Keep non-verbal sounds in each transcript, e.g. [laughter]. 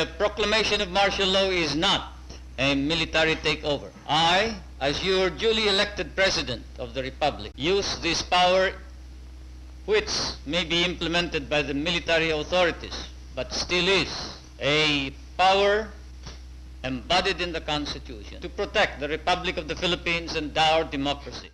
uh, proclamation of martial law is not a military takeover. I, as your duly elected President of the Republic, use this power which may be implemented by the military authorities, but still is a power embodied in the Constitution to protect the Republic of the Philippines and our democracy.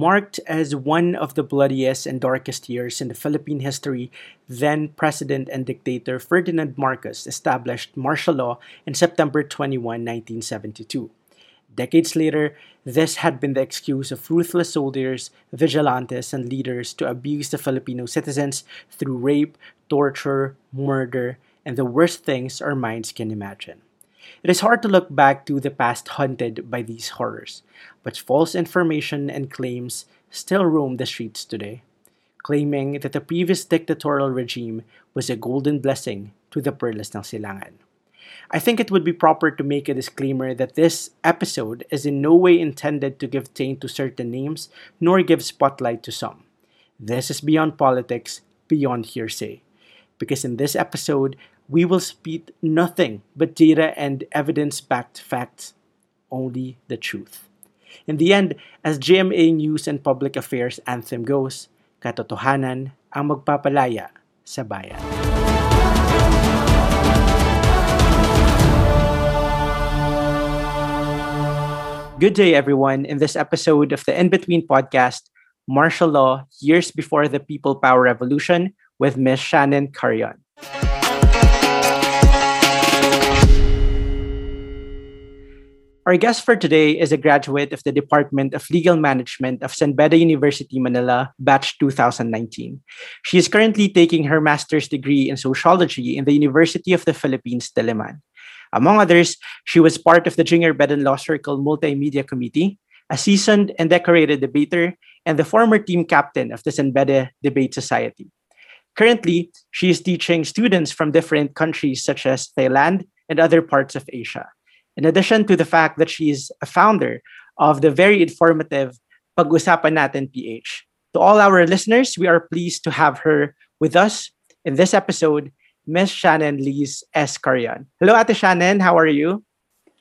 Marked as one of the bloodiest and darkest years in the Philippine history, then President and dictator Ferdinand Marcos established martial law in September 21, 1972. Decades later, this had been the excuse of ruthless soldiers, vigilantes, and leaders to abuse the Filipino citizens through rape, torture, murder, and the worst things our minds can imagine. It is hard to look back to the past haunted by these horrors, but false information and claims still roam the streets today, claiming that the previous dictatorial regime was a golden blessing to the Perlas ng Silangan. I think it would be proper to make a disclaimer that this episode is in no way intended to give taint to certain names nor give spotlight to some. This is beyond politics, beyond hearsay. Because in this episode, we will speak nothing but data and evidence backed facts, only the truth. In the end, as GMA News and Public Affairs anthem goes, katotohanan ang magpapalaya sa bayan. Good day, everyone. In this episode of the In Between podcast, Martial Law Years Before the People Power Revolution with Ms. Shannon Carion. Our guest for today is a graduate of the Department of Legal Management of San Beda University, Manila, batch 2019. She is currently taking her master's degree in sociology in the University of the Philippines, Diliman. Among others, she was part of the Jinger Beden Law Circle Multimedia Committee, a seasoned and decorated debater, and the former team captain of the San Beda Debate Society. Currently, she is teaching students from different countries such as Thailand and other parts of Asia in addition to the fact that she is a founder of the very informative Pag-usapan Natin PH. To all our listeners, we are pleased to have her with us in this episode, Miss Shannon Lees S. Carion. Hello, Ate Shannon. How are you?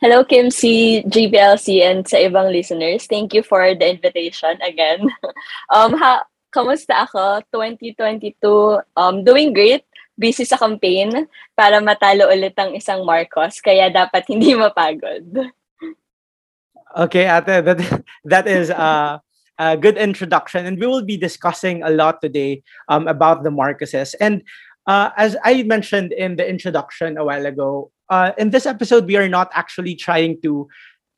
Hello, Kim C, GBLC, and sa ibang listeners. Thank you for the invitation again. [laughs] um, ha, kamusta ako? 2022, um, doing great busy sa campaign para matalo ulit ang isang Marcos, kaya dapat hindi [laughs] mapagod. Okay, ate, that, that is uh, a good introduction. And we will be discussing a lot today um, about the Marcoses. And uh, as I mentioned in the introduction a while ago, uh, in this episode, we are not actually trying to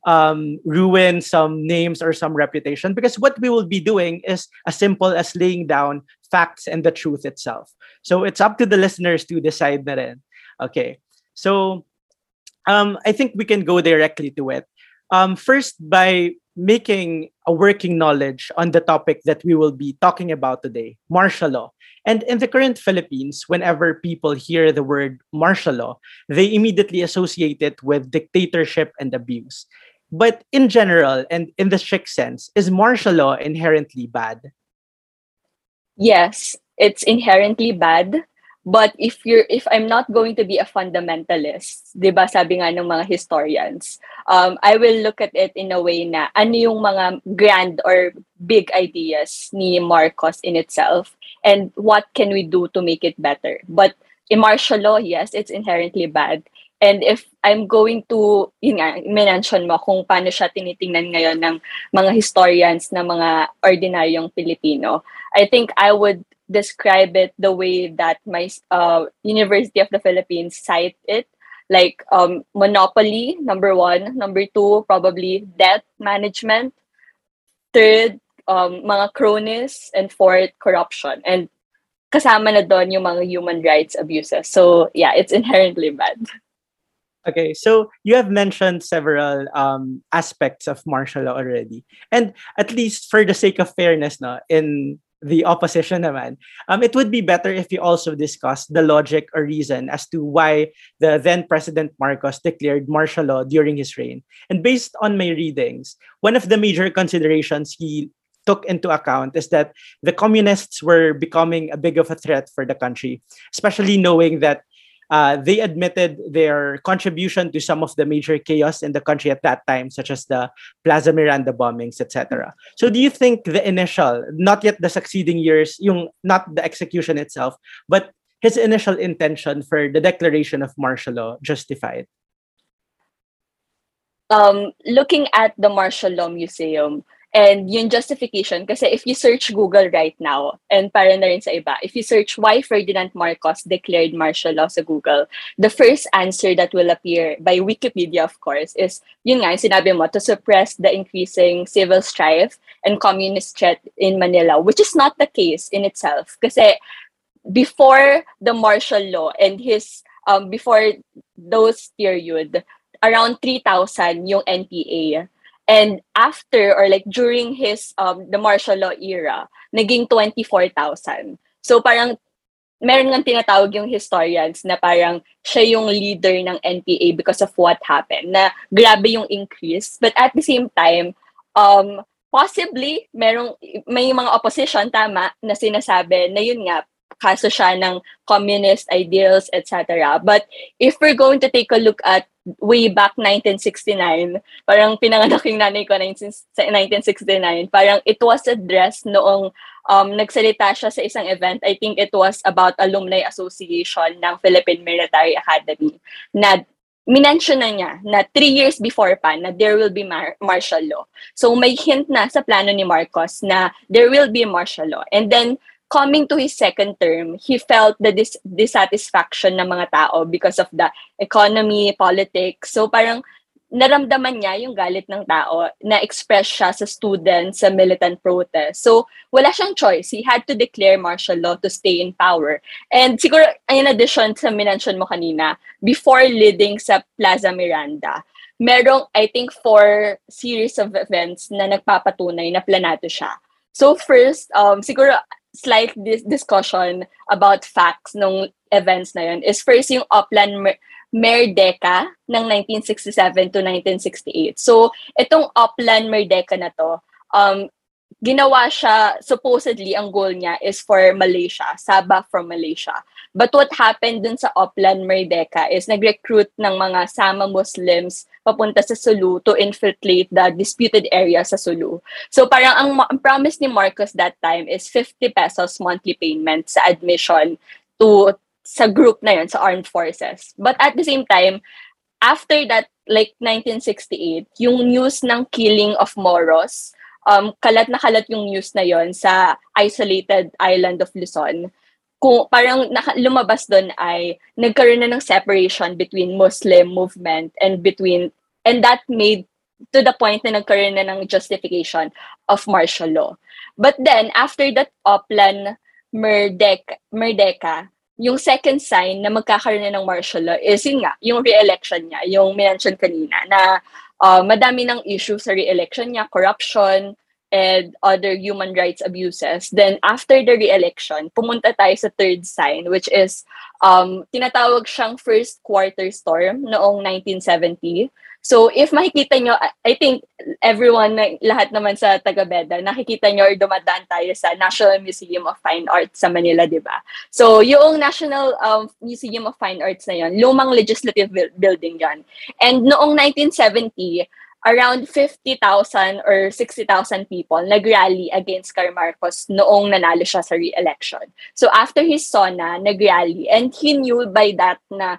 um, ruin some names or some reputation because what we will be doing is as simple as laying down facts and the truth itself. So it's up to the listeners to decide rin. Okay. So um, I think we can go directly to it. Um, first, by making a working knowledge on the topic that we will be talking about today martial law. And in the current Philippines, whenever people hear the word martial law, they immediately associate it with dictatorship and abuse. But in general and in the strict sense, is martial law inherently bad? Yes, it's inherently bad. But if you're if I'm not going to be a fundamentalist, 'di ba sabi nga ng mga historians, um, I will look at it in a way na ano yung mga grand or big ideas ni Marcos in itself and what can we do to make it better. But in martial law, yes, it's inherently bad. And if I'm going to, yun nga, mention mo kung paano siya tinitingnan ngayon ng mga historians na mga ordinaryong Pilipino, I think I would describe it the way that my uh, University of the Philippines cite it, like um, monopoly, number one. Number two, probably debt management. Third, um, mga cronies. And fourth, corruption. And kasama na doon yung mga human rights abuses. So yeah, it's inherently bad. Okay, so you have mentioned several um, aspects of martial law already, and at least for the sake of fairness, no, in the opposition naman, um, it would be better if you also discuss the logic or reason as to why the then President Marcos declared martial law during his reign. And based on my readings, one of the major considerations he took into account is that the communists were becoming a big of a threat for the country, especially knowing that uh, they admitted their contribution to some of the major chaos in the country at that time, such as the Plaza Miranda bombings, etc. So, do you think the initial, not yet the succeeding years, yung not the execution itself, but his initial intention for the declaration of martial law justified? Um, looking at the martial law museum, And yung justification, kasi if you search Google right now, and para na rin sa iba, if you search why Ferdinand Marcos declared martial law sa Google, the first answer that will appear by Wikipedia, of course, is, yun nga, sinabi mo, to suppress the increasing civil strife and communist threat in Manila, which is not the case in itself. Kasi before the martial law and his, um, before those period, around 3,000 yung NPA And after or like during his um the martial law era, naging 24,000. So parang meron nga tinatawag yung historians na parang siya yung leader ng NPA because of what happened, na grabe yung increase. But at the same time, um, possibly, merong, may mga opposition, tama, na sinasabi na yun nga, kaso siya ng communist ideals, etc. But if we're going to take a look at way back 1969, parang pinanganak yung nanay ko 1969, parang it was addressed noong um, nagsalita siya sa isang event. I think it was about Alumni Association ng Philippine Military Academy na minention na niya na three years before pa na there will be mar- martial law. So may hint na sa plano ni Marcos na there will be martial law. And then coming to his second term, he felt the dis- dissatisfaction ng mga tao because of the economy, politics. So parang naramdaman niya yung galit ng tao na express siya sa students sa militant protest. So wala siyang choice. He had to declare martial law to stay in power. And siguro in addition sa minention mo kanina, before leading sa Plaza Miranda, merong I think four series of events na nagpapatunay na planato siya. So first, um, siguro slight dis- discussion about facts nung events na yun is first yung Upland Mer- Merdeka ng 1967 to 1968. So, itong Upland Merdeka na to, um, ginawa siya, supposedly, ang goal niya is for Malaysia, Sabah from Malaysia. But what happened dun sa Upland Merdeka is nag-recruit ng mga Sama Muslims papunta sa Sulu to infiltrate the disputed area sa Sulu. So parang ang, ang promise ni Marcos that time is 50 pesos monthly payment sa admission to sa group na yun, sa armed forces. But at the same time, after that, like 1968, yung news ng killing of Moros, um, kalat na kalat yung news na yon sa isolated island of Luzon. Kung parang naka, lumabas doon ay nagkaroon na ng separation between Muslim movement and between and that made to the point na nagkaroon na ng justification of martial law. But then after that Oplan Merdeka, Merdeka yung second sign na magkakaroon na ng martial law is yun nga, yung re-election niya, yung mention kanina na uh, madami ng issue sa re-election niya, corruption, and other human rights abuses. Then after the re-election, pumunta tayo sa third sign, which is um, tinatawag siyang first quarter storm noong 1970. So if makikita nyo, I think everyone, lahat naman sa taga-Beda, nakikita nyo or dumadaan tayo sa National Museum of Fine Arts sa Manila, di ba? So yung National um, Museum of Fine Arts na yon, lumang legislative building yan. And noong 1970, around 50,000 or 60,000 people nag-rally against Car Marcos noong nanalo siya sa re-election. So after his SONA, nag-rally and he knew by that na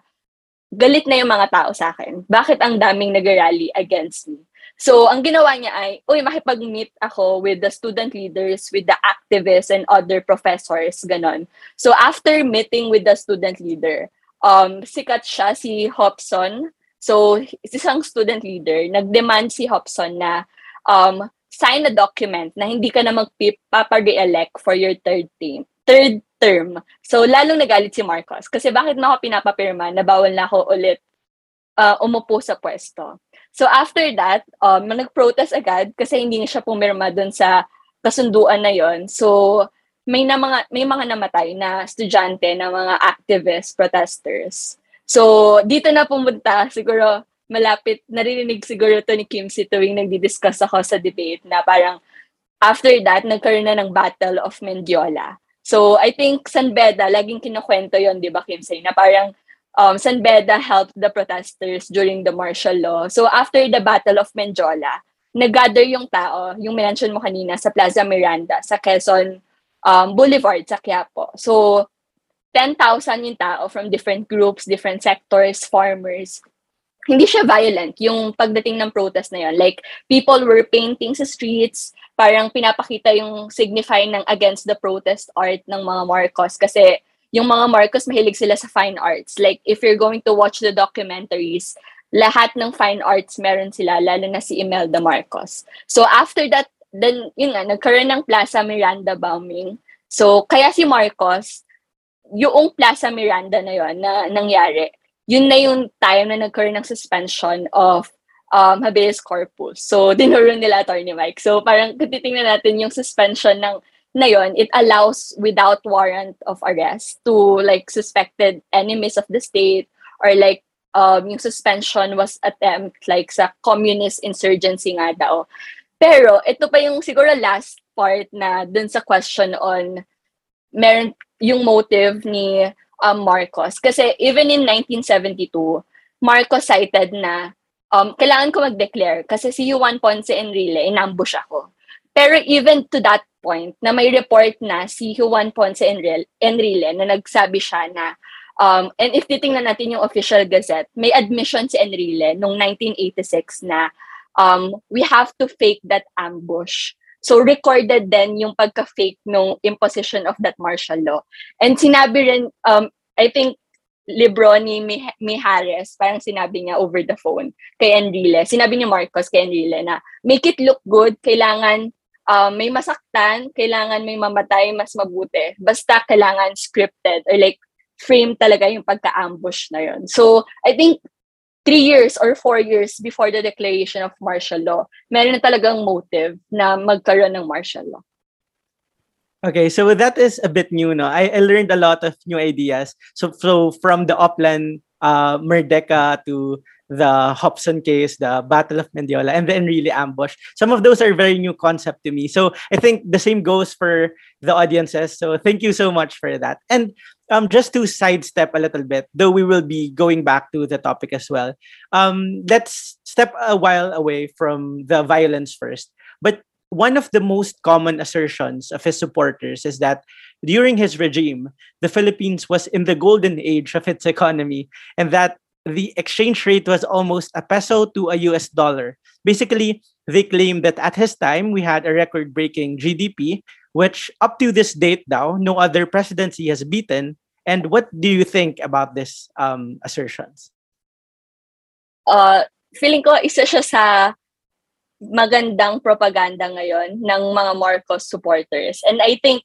galit na yung mga tao sa akin. Bakit ang daming nag-rally against me? So, ang ginawa niya ay, uy, makipag-meet ako with the student leaders, with the activists, and other professors, ganon. So, after meeting with the student leader, um, sikat siya, si Hobson. So, isang student leader, nag-demand si Hobson na um, sign a document na hindi ka na magpapa-re-elect for your third team, third term. So, lalong nagalit si Marcos. Kasi bakit na ako pinapapirma na bawal na ako ulit uh, umupo sa pwesto. So, after that, um, nag-protest agad kasi hindi na siya pumirma dun sa kasunduan na yon. So, may na mga may mga namatay na estudyante na mga activists, protesters. So, dito na pumunta siguro malapit naririnig siguro to ni Kim si tuwing nagdi-discuss ako sa debate na parang after that nagkaroon na ng Battle of Mendiola. So, I think San Beda, laging kinukwento yon di ba, Kim Say, na parang um, San Beda helped the protesters during the martial law. So, after the Battle of Mendiola, nag-gather yung tao, yung mention mo kanina, sa Plaza Miranda, sa Quezon um, Boulevard, sa Quiapo. So, 10,000 yung tao from different groups, different sectors, farmers. Hindi siya violent, yung pagdating ng protest na yun. Like, people were painting sa streets, parang pinapakita yung signifying ng against the protest art ng mga Marcos kasi yung mga Marcos mahilig sila sa fine arts. Like if you're going to watch the documentaries, lahat ng fine arts meron sila, lalo na si Imelda Marcos. So after that, then yun nga, nagkaroon ng Plaza Miranda bombing. So kaya si Marcos, yung Plaza Miranda na yon na nangyari, yun na yung time na nagkaroon ng suspension of um, habeas corpus. So, [laughs] dinuro nila Attorney Mike. So, parang titingnan natin yung suspension ng na yon, it allows without warrant of arrest to like suspected enemies of the state or like um, yung suspension was attempt like sa communist insurgency nga daw. Pero ito pa yung siguro last part na dun sa question on meron yung motive ni um, Marcos. Kasi even in 1972, Marcos cited na um, kailangan ko mag-declare kasi si Juan Ponce Enrile, inambush ako. Pero even to that point, na may report na si Juan Ponce Enrile, Enrile na nagsabi siya na um, and if titingnan natin yung official gazette, may admission si Enrile noong 1986 na um, we have to fake that ambush. So recorded then yung pagka-fake nung imposition of that martial law. And sinabi rin, um, I think libro ni Mijares, parang sinabi niya over the phone kay Enrile. Sinabi ni Marcos kay Enrile na make it look good, kailangan uh, may masaktan, kailangan may mamatay, mas mabuti. Basta kailangan scripted or like frame talaga yung pagka-ambush na yon. So, I think three years or four years before the declaration of martial law, meron na talagang motive na magkaroon ng martial law. Okay, so that is a bit new, no? I, I learned a lot of new ideas. So, so from the Upland uh, Merdeka to the Hobson case, the Battle of Mendiola, and then really ambush. Some of those are very new concept to me. So I think the same goes for the audiences. So thank you so much for that. And um, just to sidestep a little bit, though we will be going back to the topic as well. Um, let's step a while away from the violence first. But one of the most common assertions of his supporters is that during his regime, the Philippines was in the golden age of its economy and that the exchange rate was almost a peso to a US dollar. Basically, they claim that at his time, we had a record breaking GDP, which up to this date now, no other presidency has beaten. And what do you think about this um, assertions? Uh, feeling ko isa siya sa magandang propaganda ngayon ng mga Marcos supporters. And I think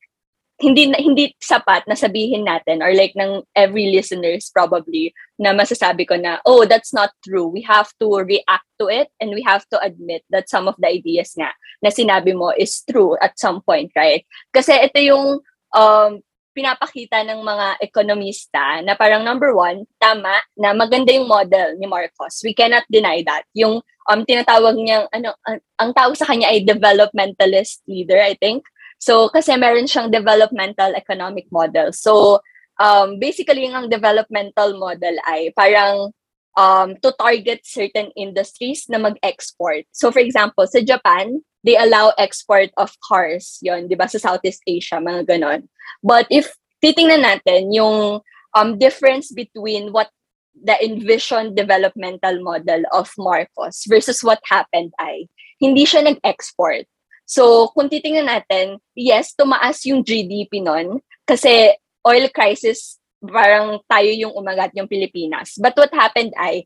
hindi hindi sapat na sabihin natin or like ng every listeners probably na masasabi ko na oh that's not true we have to react to it and we have to admit that some of the ideas nga na sinabi mo is true at some point right kasi ito yung um, pinapakita ng mga ekonomista na parang number one, tama, na maganda yung model ni Marcos. We cannot deny that. Yung um, tinatawag niyang, ano, ang, ang tawag sa kanya ay developmentalist leader, I think. So, kasi meron siyang developmental economic model. So, um, basically, yung ang developmental model ay parang um, to target certain industries na mag-export. So, for example, sa Japan, they allow export of cars, yon, di ba, sa Southeast Asia, mga ganon. But if titingnan natin yung um, difference between what the envisioned developmental model of Marcos versus what happened ay, hindi siya nag-export. So, kung titingnan natin, yes, tumaas yung GDP nun kasi oil crisis, parang tayo yung umagat yung Pilipinas. But what happened ay,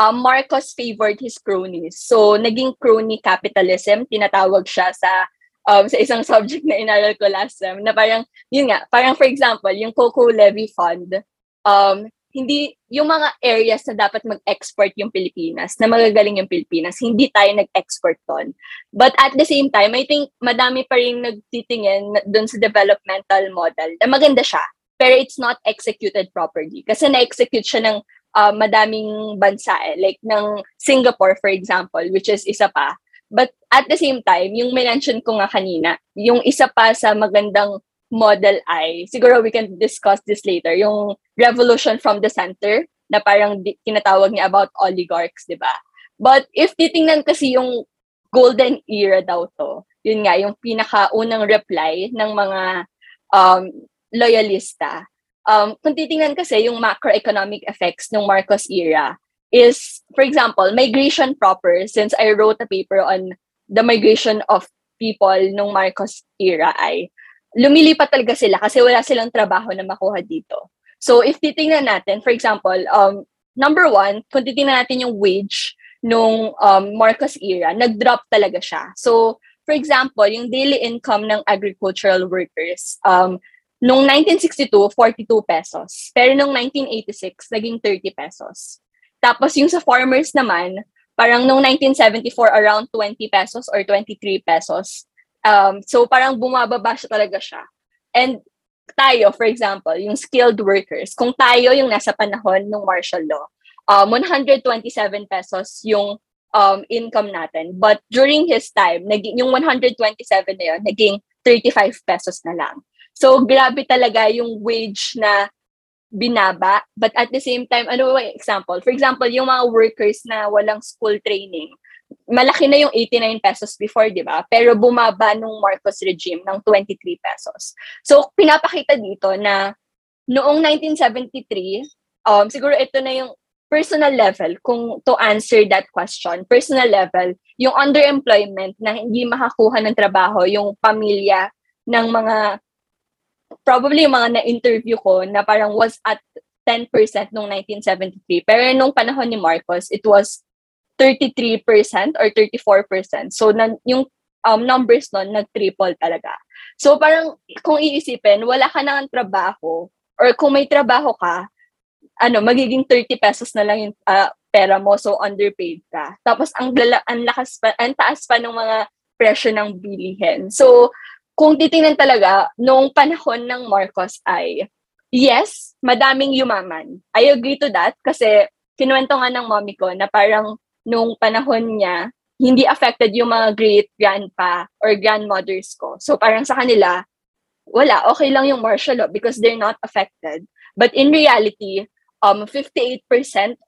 uh, Marcos favored his cronies. So, naging crony capitalism, tinatawag siya sa um, sa isang subject na inaral ko last time, na parang, yun nga, parang for example, yung Coco Levy Fund, um, hindi yung mga areas na dapat mag-export yung Pilipinas, na magagaling yung Pilipinas, hindi tayo nag-export doon. But at the same time, I think madami pa rin nagtitingin doon sa developmental model na maganda siya, pero it's not executed properly. Kasi na-execute siya ng uh, madaming bansa eh, like ng Singapore for example, which is isa pa. But at the same time, yung mention ko nga kanina, yung isa pa sa magandang model ay, siguro we can discuss this later, yung revolution from the center na parang di, tinatawag niya about oligarchs, di ba? But if titingnan kasi yung golden era daw to, yun nga, yung pinakaunang reply ng mga um, loyalista. Um, kung titingnan kasi yung macroeconomic effects ng Marcos era is, for example, migration proper, since I wrote a paper on the migration of people nung Marcos era ay lumilipat talaga sila kasi wala silang trabaho na makuha dito. So if titingnan natin, for example, um, number one, kung titingnan natin yung wage nung um, Marcos era, nag-drop talaga siya. So for example, yung daily income ng agricultural workers, um, nung 1962, 42 pesos. Pero nung 1986, naging 30 pesos. Tapos yung sa farmers naman, parang nung 1974, around 20 pesos or 23 pesos. Um, so parang bumababa siya talaga siya. And tayo, for example, yung skilled workers, kung tayo yung nasa panahon ng martial law, um, 127 pesos yung um, income natin. But during his time, naging, yung 127 na yun, naging 35 pesos na lang. So, grabe talaga yung wage na binaba. But at the same time, ano ba example? For example, yung mga workers na walang school training, malaki na yung 89 pesos before, di ba? Pero bumaba nung Marcos regime ng 23 pesos. So, pinapakita dito na noong 1973, um, siguro ito na yung personal level, kung to answer that question, personal level, yung underemployment na hindi makakuha ng trabaho, yung pamilya ng mga, probably yung mga na-interview ko na parang was at 10% noong 1973. Pero nung panahon ni Marcos, it was 33% or 34%. So, nan, yung um, numbers nun, nag-triple talaga. So, parang kung iisipin, wala ka nang trabaho or kung may trabaho ka, ano, magiging 30 pesos na lang yung uh, pera mo, so underpaid ka. Tapos, ang, lala, ang lakas pa, ang taas pa ng mga presyo ng bilihin. So, kung titingnan talaga, noong panahon ng Marcos ay, yes, madaming yumaman. I agree to that kasi kinuwento nga ng mommy ko na parang nung panahon niya, hindi affected yung mga great-grandpa or grandmothers ko. So parang sa kanila, wala, okay lang yung martial law because they're not affected. But in reality, um, 58%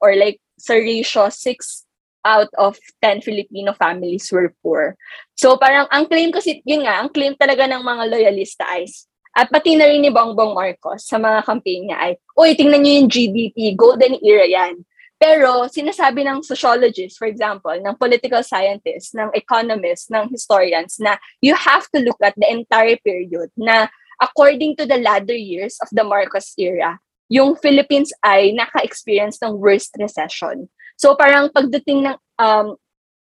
or like sa ratio, 6 out of 10 Filipino families were poor. So parang ang claim kasi, yun nga, ang claim talaga ng mga loyalista ay, at pati na rin ni Bongbong Marcos sa mga campaign niya ay, uy, tingnan niyo yung GDP, golden era yan. Pero sinasabi ng sociologists, for example, ng political scientists, ng economists, ng historians na you have to look at the entire period na according to the latter years of the Marcos era, yung Philippines ay naka-experience ng worst recession. So parang pagdating ng um,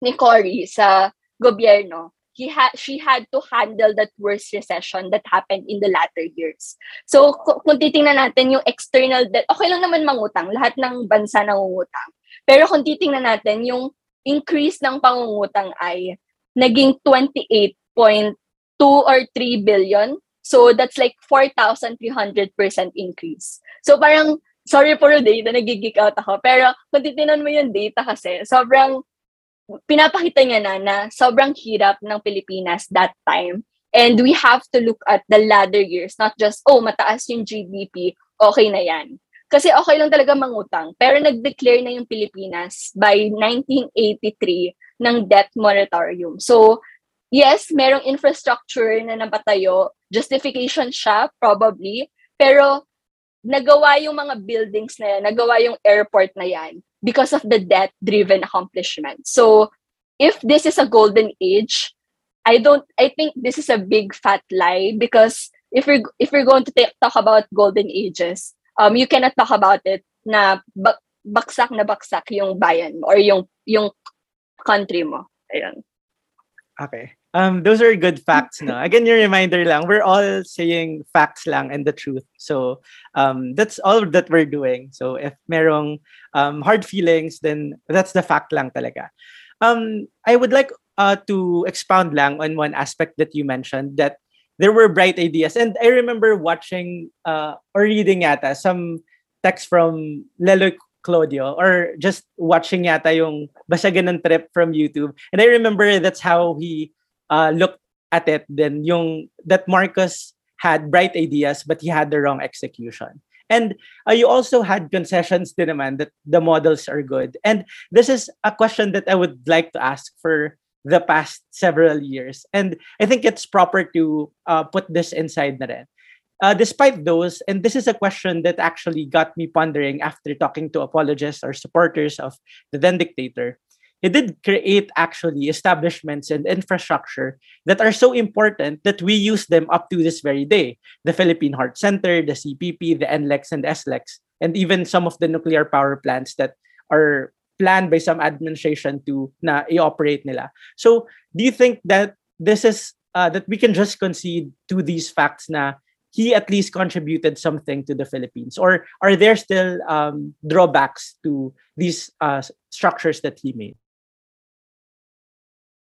ni Cory sa gobyerno, he had she had to handle that worst recession that happened in the latter years. So kung titingnan natin yung external debt, okay lang naman mangutang, lahat ng bansa nangungutang. Pero kung titingnan natin yung increase ng pangungutang ay naging 28.2 or 3 billion. So that's like 4,300% increase. So parang sorry for the data, nagigig out ako. Pero kung titingnan mo yung data kasi, sobrang pinapakita niya na na sobrang hirap ng Pilipinas that time. And we have to look at the latter years, not just, oh, mataas yung GDP, okay na yan. Kasi okay lang talaga mangutang. Pero nag-declare na yung Pilipinas by 1983 ng debt moratorium. So, yes, merong infrastructure na napatayo. Justification siya, probably. Pero nagawa yung mga buildings na yan, nagawa yung airport na yan because of the debt-driven accomplishment. So if this is a golden age, I don't. I think this is a big fat lie because if we're if we're going to take, talk about golden ages, um, you cannot talk about it na bak, baksak na baksak yung bayan or yung yung country mo. Ayun. Okay. Um, those are good facts, no? [laughs] Again, your reminder lang, we're all saying facts lang and the truth. So, um, that's all that we're doing. So, if merong um, hard feelings, then that's the fact lang talaga. Um, I would like uh, to expound lang on one aspect that you mentioned that there were bright ideas. And I remember watching uh, or reading yata some text from Lelo Claudio or just watching yata yung basta ganun trip from YouTube. And I remember that's how he uh, looked at it then yung that Marcus had bright ideas but he had the wrong execution. And uh, you also had concessions din naman that the models are good. And this is a question that I would like to ask for the past several years. And I think it's proper to uh, put this inside na rin. Uh, despite those, and this is a question that actually got me pondering after talking to apologists or supporters of the then dictator, he did create actually establishments and infrastructure that are so important that we use them up to this very day. The Philippine Heart Center, the CPP, the NLEX and SLEX, and even some of the nuclear power plants that are planned by some administration to na i-operate nila. So, do you think that this is uh, that we can just concede to these facts na he at least contributed something to the Philippines? Or are there still um, drawbacks to these uh, structures that he made?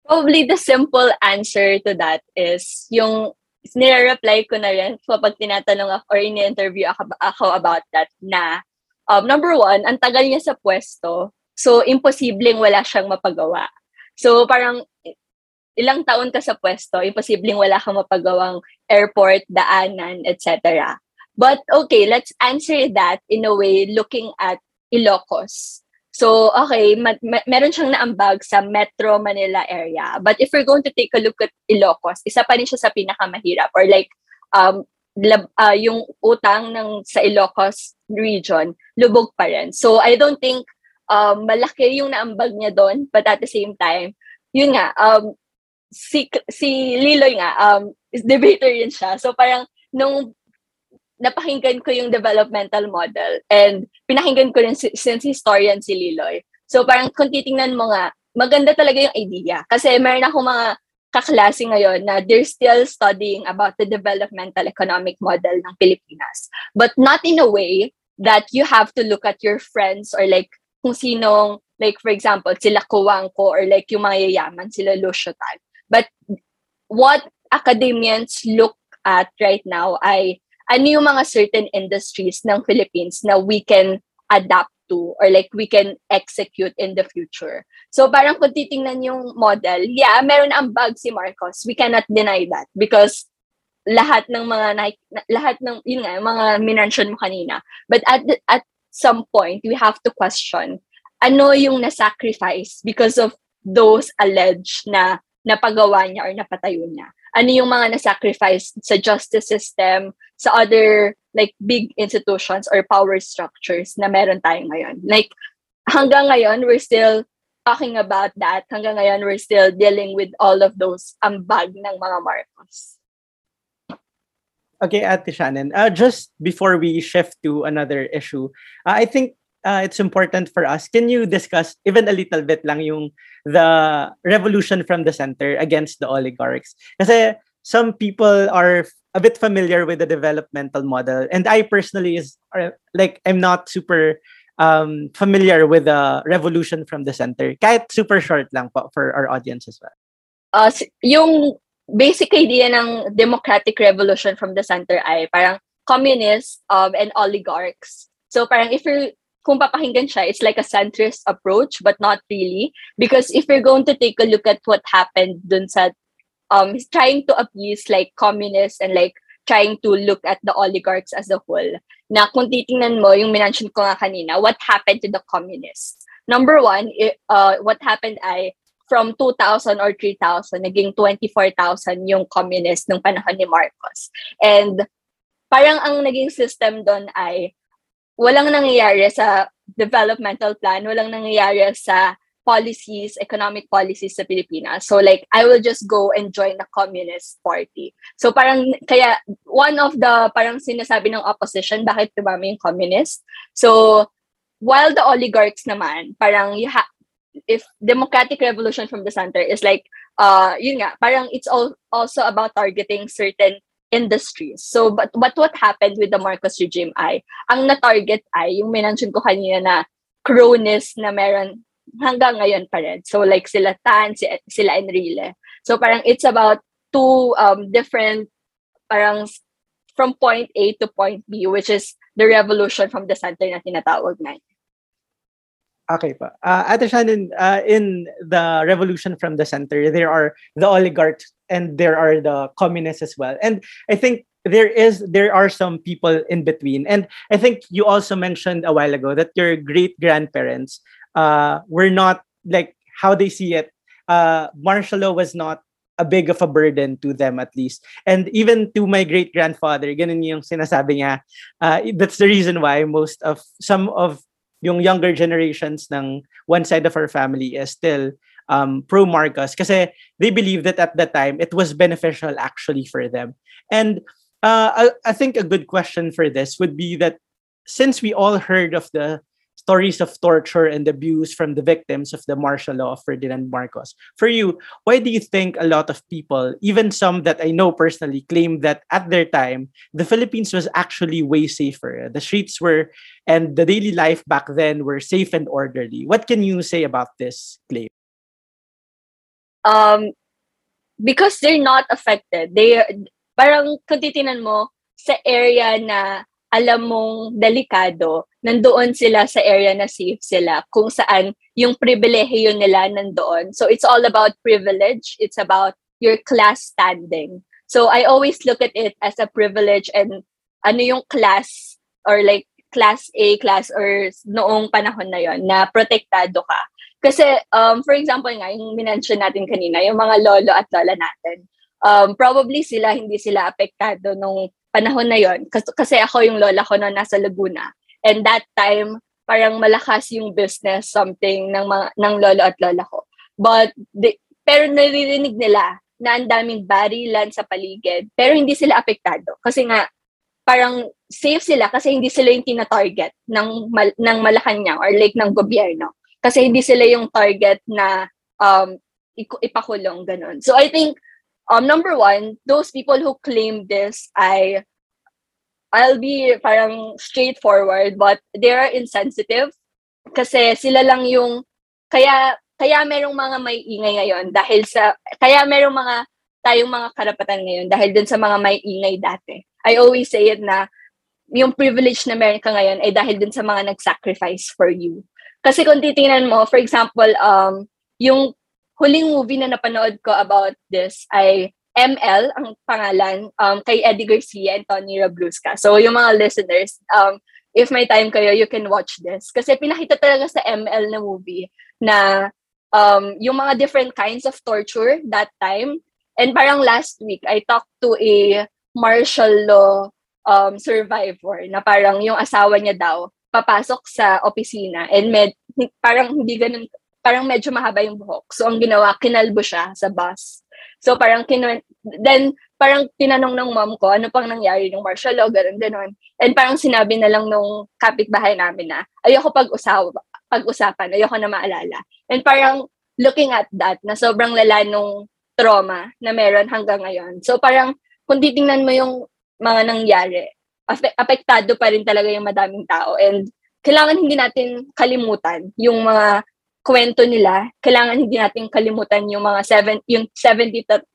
Probably the simple answer to that is yung nire-reply ko na rin kapag tinatanong ako or in-interview ako, ako about that na um, number one, ang tagal niya sa pwesto, so imposibleng wala siyang mapagawa. So parang ilang taon ka sa pwesto, imposibleng wala kang mapagawang airport, daanan, etc. But okay, let's answer that in a way looking at Ilocos. So, okay, ma- ma- meron siyang naambag sa Metro Manila area. But if we're going to take a look at Ilocos, isa pa rin siya sa pinakamahirap or like um lab, uh, yung utang ng sa Ilocos region, lubog pa rin. So, I don't think um, malaki yung naambag niya doon, but at the same time, yun nga, um, si, si Liloy nga, um, is debater rin siya. So, parang nung napakinggan ko yung developmental model and pinakinggan ko rin since historian si Liloy. So parang kung titingnan mo nga, maganda talaga yung idea. Kasi meron akong mga kaklase ngayon na they're still studying about the developmental economic model ng Pilipinas. But not in a way that you have to look at your friends or like kung sinong, like for example, sila Kuwangko or like yung mga yayaman, sila Lucio Tal. But what academians look at right now ay ano yung mga certain industries ng Philippines na we can adapt to or like we can execute in the future. So parang kung titingnan yung model, yeah, meron ang bug si Marcos. We cannot deny that because lahat ng mga lahat ng yun nga mga minention mo kanina. But at at some point we have to question ano yung na-sacrifice because of those alleged na napagawa niya or napatayo niya ano yung mga na-sacrifice sa justice system, sa other like big institutions or power structures na meron tayo ngayon. Like hanggang ngayon we're still talking about that. Hanggang ngayon we're still dealing with all of those ambag ng mga Marcos. Okay, Ate Shannon. Uh, just before we shift to another issue, uh, I think uh, it's important for us. Can you discuss even a little bit lang yung the revolution from the center against the oligarchs? Kasi some people are a bit familiar with the developmental model, and I personally is like I'm not super um, familiar with the revolution from the center. Kahit super short lang po for our audience as well. Uh, yung basic idea ng democratic revolution from the center ay parang communists um, and oligarchs. So parang if you're kung papakinggan siya, it's like a centrist approach, but not really. Because if you're going to take a look at what happened dun sa, um, trying to appease like communists and like trying to look at the oligarchs as a whole. Na kung titingnan mo, yung minention ko nga kanina, what happened to the communists? Number one, uh, what happened ay from 2,000 or 3,000, naging 24,000 yung communist nung panahon ni Marcos. And parang ang naging system doon ay walang nangyayari sa developmental plan, walang nangyayari sa policies, economic policies sa Pilipinas. So like, I will just go and join the Communist Party. So parang, kaya one of the parang sinasabi ng opposition, bakit dumami yung communist? So, while the oligarchs naman, parang you ha- if democratic revolution from the center is like uh, yun nga, parang it's all also about targeting certain industries. So, but, but what happened with the Marcos regime ay, ang na-target ay, yung minantion ko kanina na cronies na meron hanggang ngayon pa rin. So, like sila Tan, si, sila Enrile. So, parang it's about two um, different, parang from point A to point B, which is the revolution from the center na tinatawag na. Okay pa. Uh, Ate Shannon, uh, in the revolution from the center, there are the oligarchs and there are the communists as well. And I think there is there are some people in between. And I think you also mentioned a while ago that your great grandparents uh, were not like how they see it. Uh, martial law was not a big of a burden to them at least. And even to my great grandfather, ganun yung sinasabi niya. Uh, that's the reason why most of some of yung younger generations ng one side of our family is still um, pro Marcos kasi they believe that at the time it was beneficial actually for them. And uh, I, I think a good question for this would be that since we all heard of the stories of torture and abuse from the victims of the martial law of Ferdinand Marcos. For you, why do you think a lot of people, even some that I know personally, claim that at their time, the Philippines was actually way safer? The streets were, and the daily life back then were safe and orderly. What can you say about this claim? um, because they're not affected. They, parang kung titinan mo, sa area na alam mong delikado, nandoon sila sa area na safe sila, kung saan yung pribilehiyo nila nandoon. So it's all about privilege. It's about your class standing. So I always look at it as a privilege and ano yung class or like class A, class or noong panahon na yon na protektado ka. Kasi, um, for example nga, yung minention natin kanina, yung mga lolo at lola natin, um, probably sila, hindi sila apektado nung panahon na yon kasi, ako yung lola ko na nasa Laguna. And that time, parang malakas yung business something ng mga ng lolo at lola ko. But they, pero naririnig nila na ang daming barilan sa paligid, pero hindi sila apektado kasi nga parang safe sila kasi hindi sila yung tina-target ng mal- ng Malacanang or like ng gobyerno. Kasi hindi sila yung target na um, ipakulong, ganun. So I think, um, number one, those people who claim this ay, I'll be parang straightforward, but they are insensitive. Kasi sila lang yung, kaya, kaya merong mga may ingay ngayon dahil sa, kaya merong mga, tayong mga karapatan ngayon dahil dun sa mga may ingay dati. I always say it na, yung privilege na meron ka ngayon ay dahil dun sa mga nag-sacrifice for you. Kasi kung titingnan mo, for example, um, yung huling movie na napanood ko about this ay ML, ang pangalan, um, kay Eddie Garcia and Tony Robluska. So, yung mga listeners, um, if may time kayo, you can watch this. Kasi pinakita talaga sa ML na movie na um, yung mga different kinds of torture that time. And parang last week, I talked to a martial law um, survivor na parang yung asawa niya daw, papasok sa opisina and med, parang hindi ganun, parang medyo mahaba yung buhok. So, ang ginawa, kinalbo siya sa bus. So, parang kinu- then, parang tinanong ng mom ko, ano pang nangyari ng martial law, ganun, ganun. And parang sinabi na lang nung kapitbahay namin na, ayoko pag-usawa, pag-usapan, ayoko na maalala. And parang looking at that, na sobrang lala nung trauma na meron hanggang ngayon. So, parang kung titingnan mo yung mga nangyari, apektado pa rin talaga yung madaming tao. And kailangan hindi natin kalimutan yung mga kwento nila. Kailangan hindi natin kalimutan yung mga seven, yung 70,000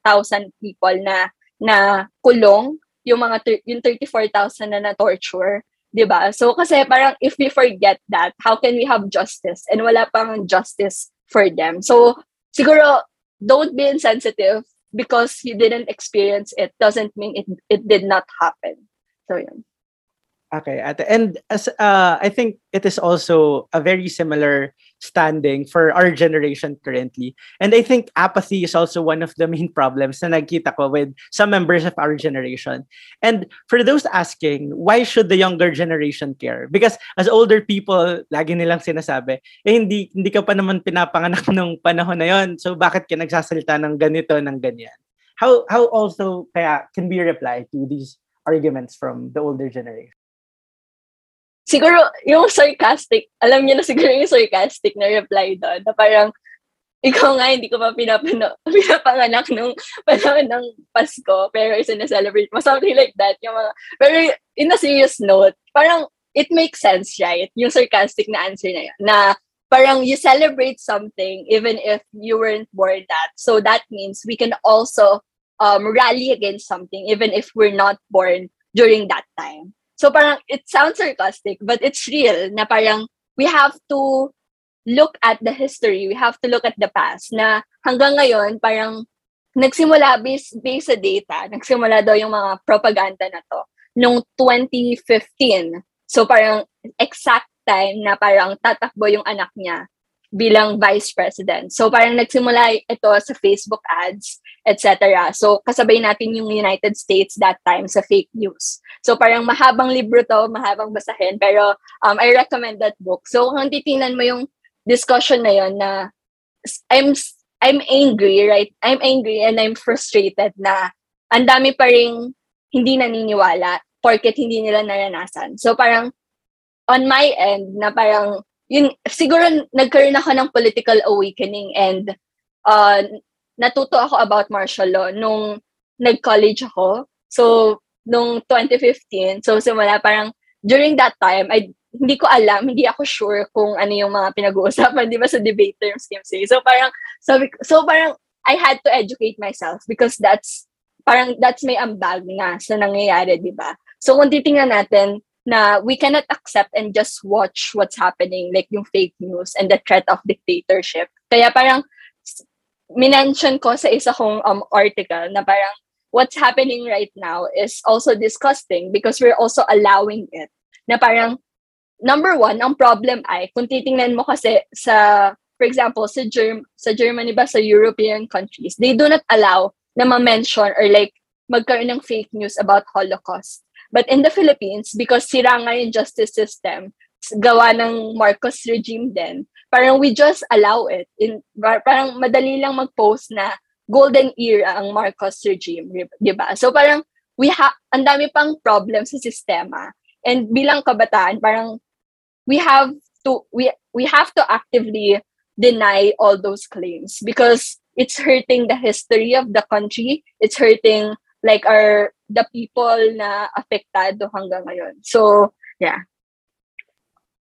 people na na kulong, yung mga yung 34,000 na na torture, 'di ba? So kasi parang if we forget that, how can we have justice? And wala pang justice for them. So siguro don't be insensitive because you didn't experience it doesn't mean it it did not happen. So, yun. Okay, ate. And as uh, I think it is also a very similar standing for our generation currently. And I think apathy is also one of the main problems na nagkita ko with some members of our generation. And for those asking, why should the younger generation care? Because as older people, lagi nilang sinasabi, eh hindi, hindi ka pa naman pinapanganak [laughs] nung panahon na yon. So bakit ka nagsasalita ng ganito, ng ganyan? How, how also kaya can we reply to these arguments from the older generation? Siguro, yung sarcastic, alam niyo na siguro yung sarcastic na reply doon, na parang, ikaw nga, hindi ko pa pinapano, [laughs] pinapanganak nung panahon ng Pasko, pero celebrate mo. Something like that. Yung mga, pero in a serious note, parang it makes sense, right? Yung sarcastic na answer na yun. Na parang you celebrate something even if you weren't born that. So that means we can also um, rally against something even if we're not born during that time. So parang it sounds sarcastic, but it's real na parang we have to look at the history, we have to look at the past na hanggang ngayon parang nagsimula based, based sa data, nagsimula daw yung mga propaganda na to nung 2015. So parang exact time na parang tatakbo yung anak niya bilang vice president. So parang nagsimula ito sa Facebook ads, etc. So kasabay natin yung United States that time sa fake news. So parang mahabang libro to, mahabang basahin, pero um, I recommend that book. So kung titingnan mo yung discussion na yon na I'm I'm angry, right? I'm angry and I'm frustrated na ang dami pa ring hindi naniniwala porket hindi nila naranasan. So parang on my end na parang yun siguro nagkaroon ako ng political awakening and uh, natuto ako about martial law nung nag-college ako. So nung 2015, so simula parang during that time I hindi ko alam, hindi ako sure kung ano yung mga pinag-uusapan, [laughs] di ba, sa debate terms, Kim say. So parang, sabi, so parang, I had to educate myself because that's, parang, that's may ambag na sa nangyayari, di ba? So kung titingnan natin, na we cannot accept and just watch what's happening, like yung fake news and the threat of dictatorship. Kaya parang, minention ko sa isa kong um, article na parang, what's happening right now is also disgusting because we're also allowing it. Na parang, number one, ang problem ay, kung titingnan mo kasi sa, for example, sa, Germ sa Germany ba, sa European countries, they do not allow na ma-mention or like magkaroon ng fake news about Holocaust. But in the Philippines, because sira nga yung justice system, gawa ng Marcos regime din, parang we just allow it. In, parang madali lang mag-post na golden era ang Marcos regime, di ba? So parang we have, ang dami pang problem sa sistema. And bilang kabataan, parang we have to we we have to actively deny all those claims because it's hurting the history of the country it's hurting like our the people na apektado hanggang ngayon so yeah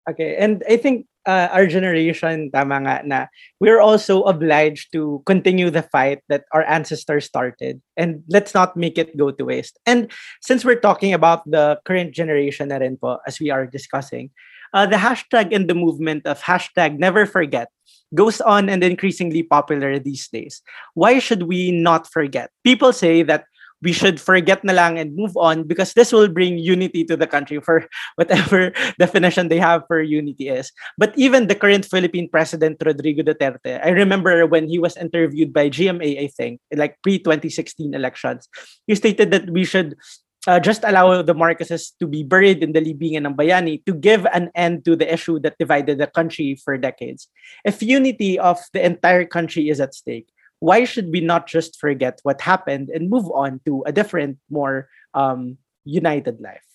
okay and i think uh, our generation tama nga na we're also obliged to continue the fight that our ancestors started and let's not make it go to waste and since we're talking about the current generation na rin po as we are discussing uh, the hashtag and the movement of hashtag never forget goes on and increasingly popular these days. Why should we not forget? People say that we should forget na lang and move on because this will bring unity to the country for [laughs] whatever [laughs] definition they have for unity is. But even the current Philippine President Rodrigo Duterte, I remember when he was interviewed by GMA, I think, like pre 2016 elections, he stated that we should uh, just allow the Marcoses to be buried in the libingan ng bayani to give an end to the issue that divided the country for decades. If unity of the entire country is at stake, why should we not just forget what happened and move on to a different, more um, united life?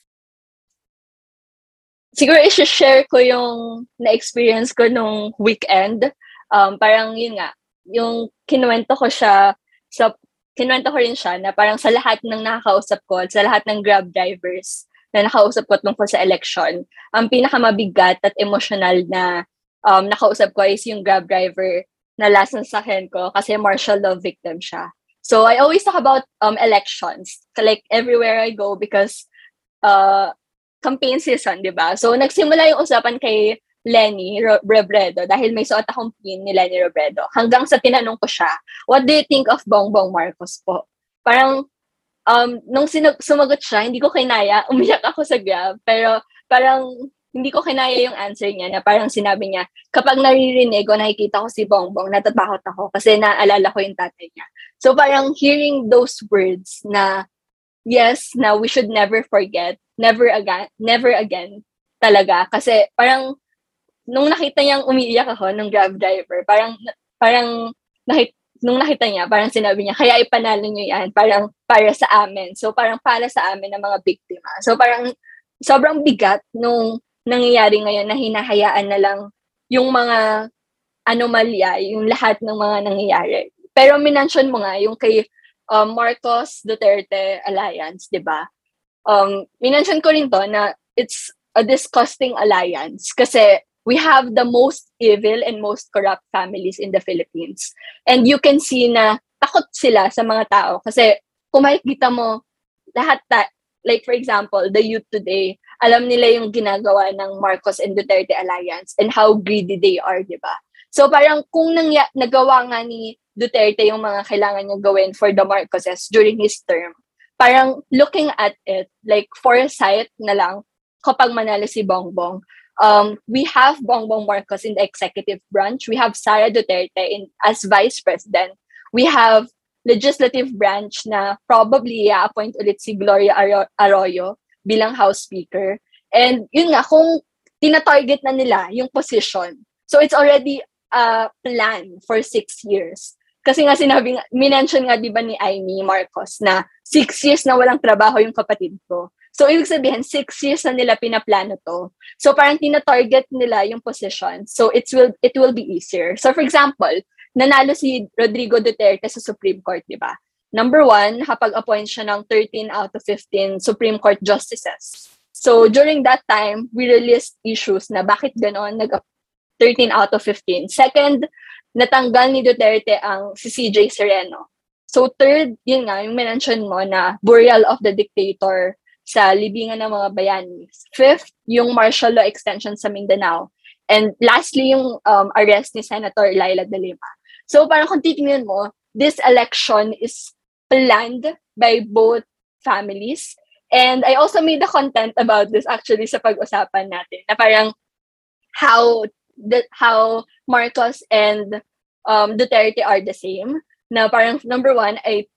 Siguro i-share ko yung na-experience ko nung weekend. Um, parang yun nga, yung kinuwento ko siya sa kinuwento ko rin siya na parang sa lahat ng nakakausap ko, sa lahat ng Grab drivers na nakausap ko tungkol sa election, ang pinakamabigat at emotional na um, nakausap ko is yung Grab driver na last na sakyan ko kasi martial law victim siya. So I always talk about um, elections, like everywhere I go because uh, campaign season, di ba? So nagsimula yung usapan kay Lenny Robredo dahil may suot akong pin ni Lenny Robredo. Hanggang sa tinanong ko siya, what do you think of Bongbong Marcos po? Parang, um, nung sinag- sumagot siya, hindi ko kinaya, [laughs] umiyak ako sa grab, pero parang hindi ko kinaya yung answer niya na parang sinabi niya, kapag naririnig o nakikita ko si Bongbong, natatakot ako kasi naalala ko yung tatay niya. So parang hearing those words na yes, na we should never forget, never again, never again talaga. Kasi parang nung nakita niyang umiiyak ako ng grab driver, parang, parang, nakita, nung nakita niya, parang sinabi niya, kaya ipanalo niyo yan, parang para sa amin. So, parang para sa amin ng mga biktima. So, parang sobrang bigat nung nangyayari ngayon na hinahayaan na lang yung mga anomalya yung lahat ng mga nangyayari. Pero minention mo nga yung kay um, Marcos Duterte Alliance, di ba? Um, minention ko rin to na it's a disgusting alliance kasi we have the most evil and most corrupt families in the Philippines. And you can see na takot sila sa mga tao kasi kung makikita mo lahat ta- like for example, the youth today, alam nila yung ginagawa ng Marcos and Duterte Alliance and how greedy they are, di ba? So parang kung nangya- nagawa nga ni Duterte yung mga kailangan niya gawin for the Marcoses during his term, parang looking at it, like foresight na lang, kapag manalo si Bongbong, um, we have Bongbong Marcos in the executive branch. We have Sara Duterte in as vice president. We have legislative branch na probably i-appoint ulit si Gloria Arroyo bilang House Speaker. And yun nga, kung tina-target na nila yung position, so it's already a plan for six years. Kasi nga sinabi, minention nga di ba ni Amy Marcos na six years na walang trabaho yung kapatid ko. So, ibig sabihin, six years na nila pinaplano to. So, parang tina-target nila yung position. So, it will, it will be easier. So, for example, nanalo si Rodrigo Duterte sa Supreme Court, di ba? Number one, nakapag-appoint siya ng 13 out of 15 Supreme Court justices. So, during that time, we released issues na bakit ganon, nag 13 out of 15. Second, natanggal ni Duterte ang si CJ Sereno. So, third, yun nga, yung mention mo na burial of the dictator sa libingan ng mga bayani. Fifth, yung martial law extension sa Mindanao. And lastly, yung um, arrest ni Senator Laila de Lima. So parang kung titingnan mo, this election is planned by both families. And I also made the content about this actually sa pag-usapan natin na parang how the, how Marcos and um, Duterte are the same. Na parang number one ay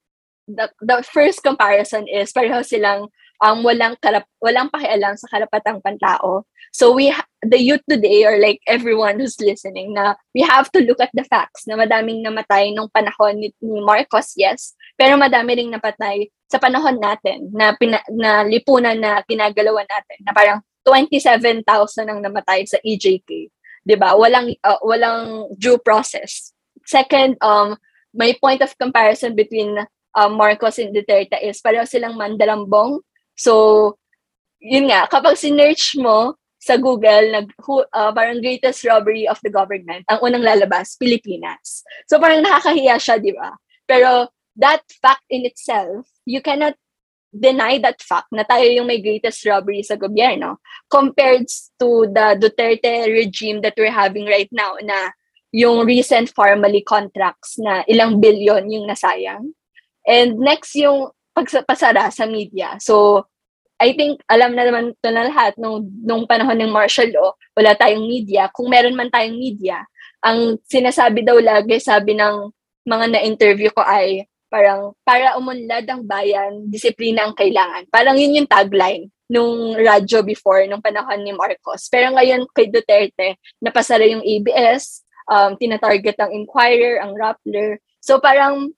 the, the first comparison is pareho silang um, walang karap walang pakialam sa karapatang pantao. So we the youth today or like everyone who's listening na we have to look at the facts na madaming namatay nung panahon ni, ni Marcos, yes, pero madami ring napatay sa panahon natin na pina, na lipunan na ginagalawan natin na parang 27,000 ang namatay sa EJK. 'Di ba? Walang uh, walang due process. Second, um my point of comparison between um, Marcos and Duterte is pareho silang mandalambong. So, yun nga, kapag sinerch mo sa Google, nag, uh, parang greatest robbery of the government, ang unang lalabas, Pilipinas. So parang nakakahiya siya, di ba? Pero that fact in itself, you cannot deny that fact na tayo yung may greatest robbery sa gobyerno compared to the Duterte regime that we're having right now na yung recent formally contracts na ilang billion yung nasayang. And next yung pagpasara sa media. So, I think alam na naman ito na lahat nung, nung panahon ng martial law, wala tayong media. Kung meron man tayong media, ang sinasabi daw lagi, sabi ng mga na-interview ko ay parang para umunlad ang bayan, disiplina ang kailangan. Parang yun yung tagline nung radyo before, nung panahon ni Marcos. Pero ngayon kay Duterte, napasara yung ABS, um, tinatarget ang Inquirer, ang Rappler. So parang,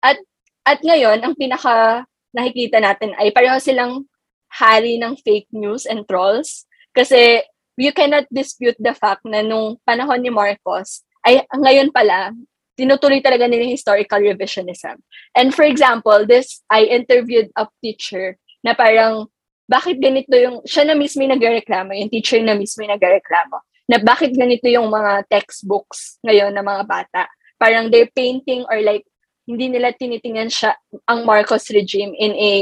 at, at ngayon, ang pinaka nakikita natin ay pareho silang hari ng fake news and trolls. Kasi you cannot dispute the fact na nung panahon ni Marcos, ay ngayon pala, tinutuloy talaga nila historical revisionism. And for example, this, I interviewed a teacher na parang, bakit ganito yung, siya na mismo yung nagreklamo, yung teacher na mismo yung nagreklamo, na bakit ganito yung mga textbooks ngayon ng mga bata. Parang they're painting or like, hindi nila tinitingnan siya, ang Marcos regime in a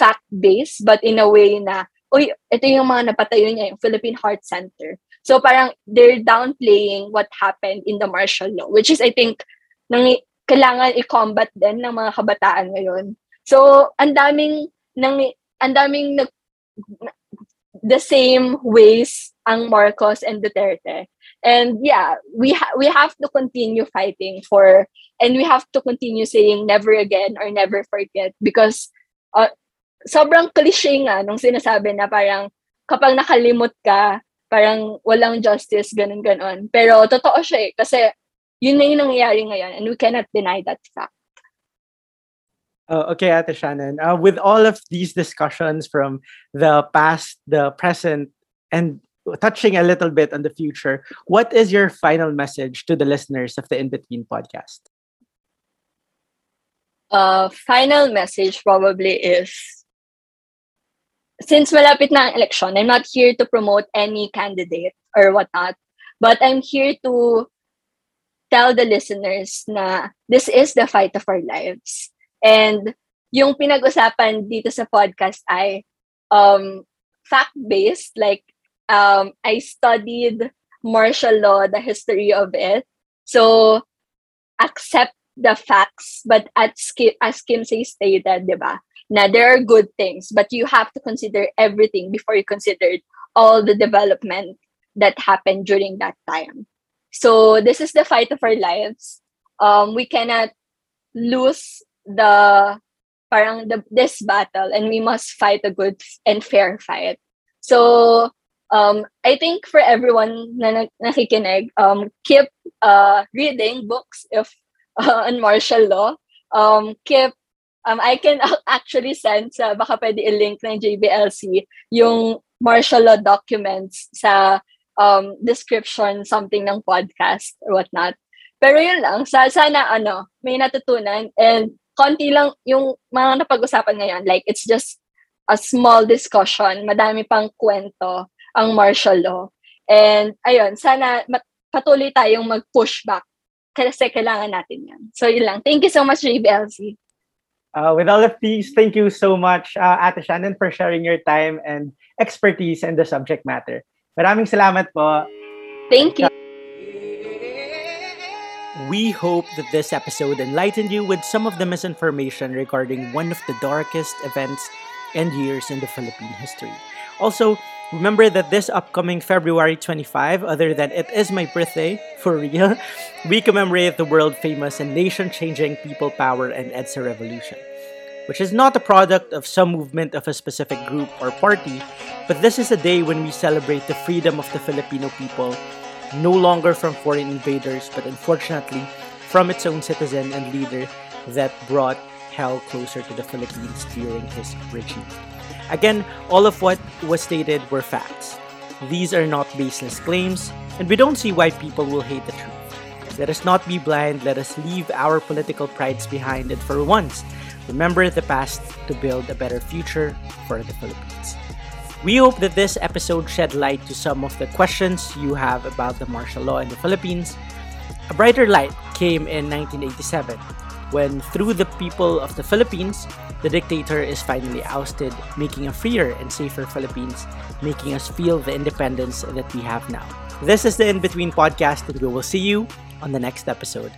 fact-based but in a way na, uy, ito yung mga napatayo niya, yung Philippine Heart Center. So parang they're downplaying what happened in the martial law, which is I think nang kailangan i-combat din ng mga kabataan ngayon. So ang daming nang ang daming nag, the same ways ang Marcos and Duterte. And yeah, we ha- we have to continue fighting for and we have to continue saying never again or never forget because uh, sobrang cliche nga nung sinasabi na parang kapag nakalimot ka, parang walang justice, ganun ganon Pero totoo siya eh, kasi yun na yung nangyayari ngayon and we cannot deny that fact. Uh, okay, Ate Shannon. Uh, with all of these discussions from the past, the present, and touching a little bit on the future, what is your final message to the listeners of the In Between podcast? Uh, final message probably is since malapit na ang election, I'm not here to promote any candidate or whatnot, but I'm here to tell the listeners na this is the fight of our lives. And yung pinag-usapan dito sa podcast ay um, fact-based, like um, I studied martial law, the history of it. So, accept the facts, but at as Kim say stated, di ba, na there are good things, but you have to consider everything before you consider all the development that happened during that time. So, this is the fight of our lives. Um, we cannot lose the parang the, this battle and we must fight a good and fair fight. So, um, I think for everyone na nakikinig, um, keep uh, reading books if uh, [laughs] on martial law. Um, keep um, I can [laughs] actually send sa baka pwede i-link ng JBLC yung martial law documents sa um, description something ng podcast or whatnot. Pero yun lang, sa, sana ano, may natutunan and konti lang yung mga napag-usapan ngayon. Like, it's just a small discussion. Madami pang kwento ang martial law. And ayun, sana patuloy tayong mag-push back kasi kailangan natin yan. So yun lang. Thank you so much, JBLC. Uh, with all of these, thank you so much, uh, Ate Shannon, for sharing your time and expertise in the subject matter. Maraming salamat po. Thank you. We hope that this episode enlightened you with some of the misinformation regarding one of the darkest events and years in the Philippine history. Also, Remember that this upcoming February 25, other than it is my birthday, [laughs] for real, we commemorate the world famous and nation changing People Power and EDSA Revolution, which is not a product of some movement of a specific group or party, but this is a day when we celebrate the freedom of the Filipino people, no longer from foreign invaders, but unfortunately from its own citizen and leader that brought hell closer to the Philippines during his regime. Again, all of what was stated were facts. These are not baseless claims, and we don't see why people will hate the truth. Let us not be blind, let us leave our political prides behind, and for once, remember the past to build a better future for the Philippines. We hope that this episode shed light to some of the questions you have about the martial law in the Philippines. A brighter light came in 1987 when, through the people of the Philippines, the dictator is finally ousted, making a freer and safer Philippines, making us feel the independence that we have now. This is the In Between podcast, and we will see you on the next episode.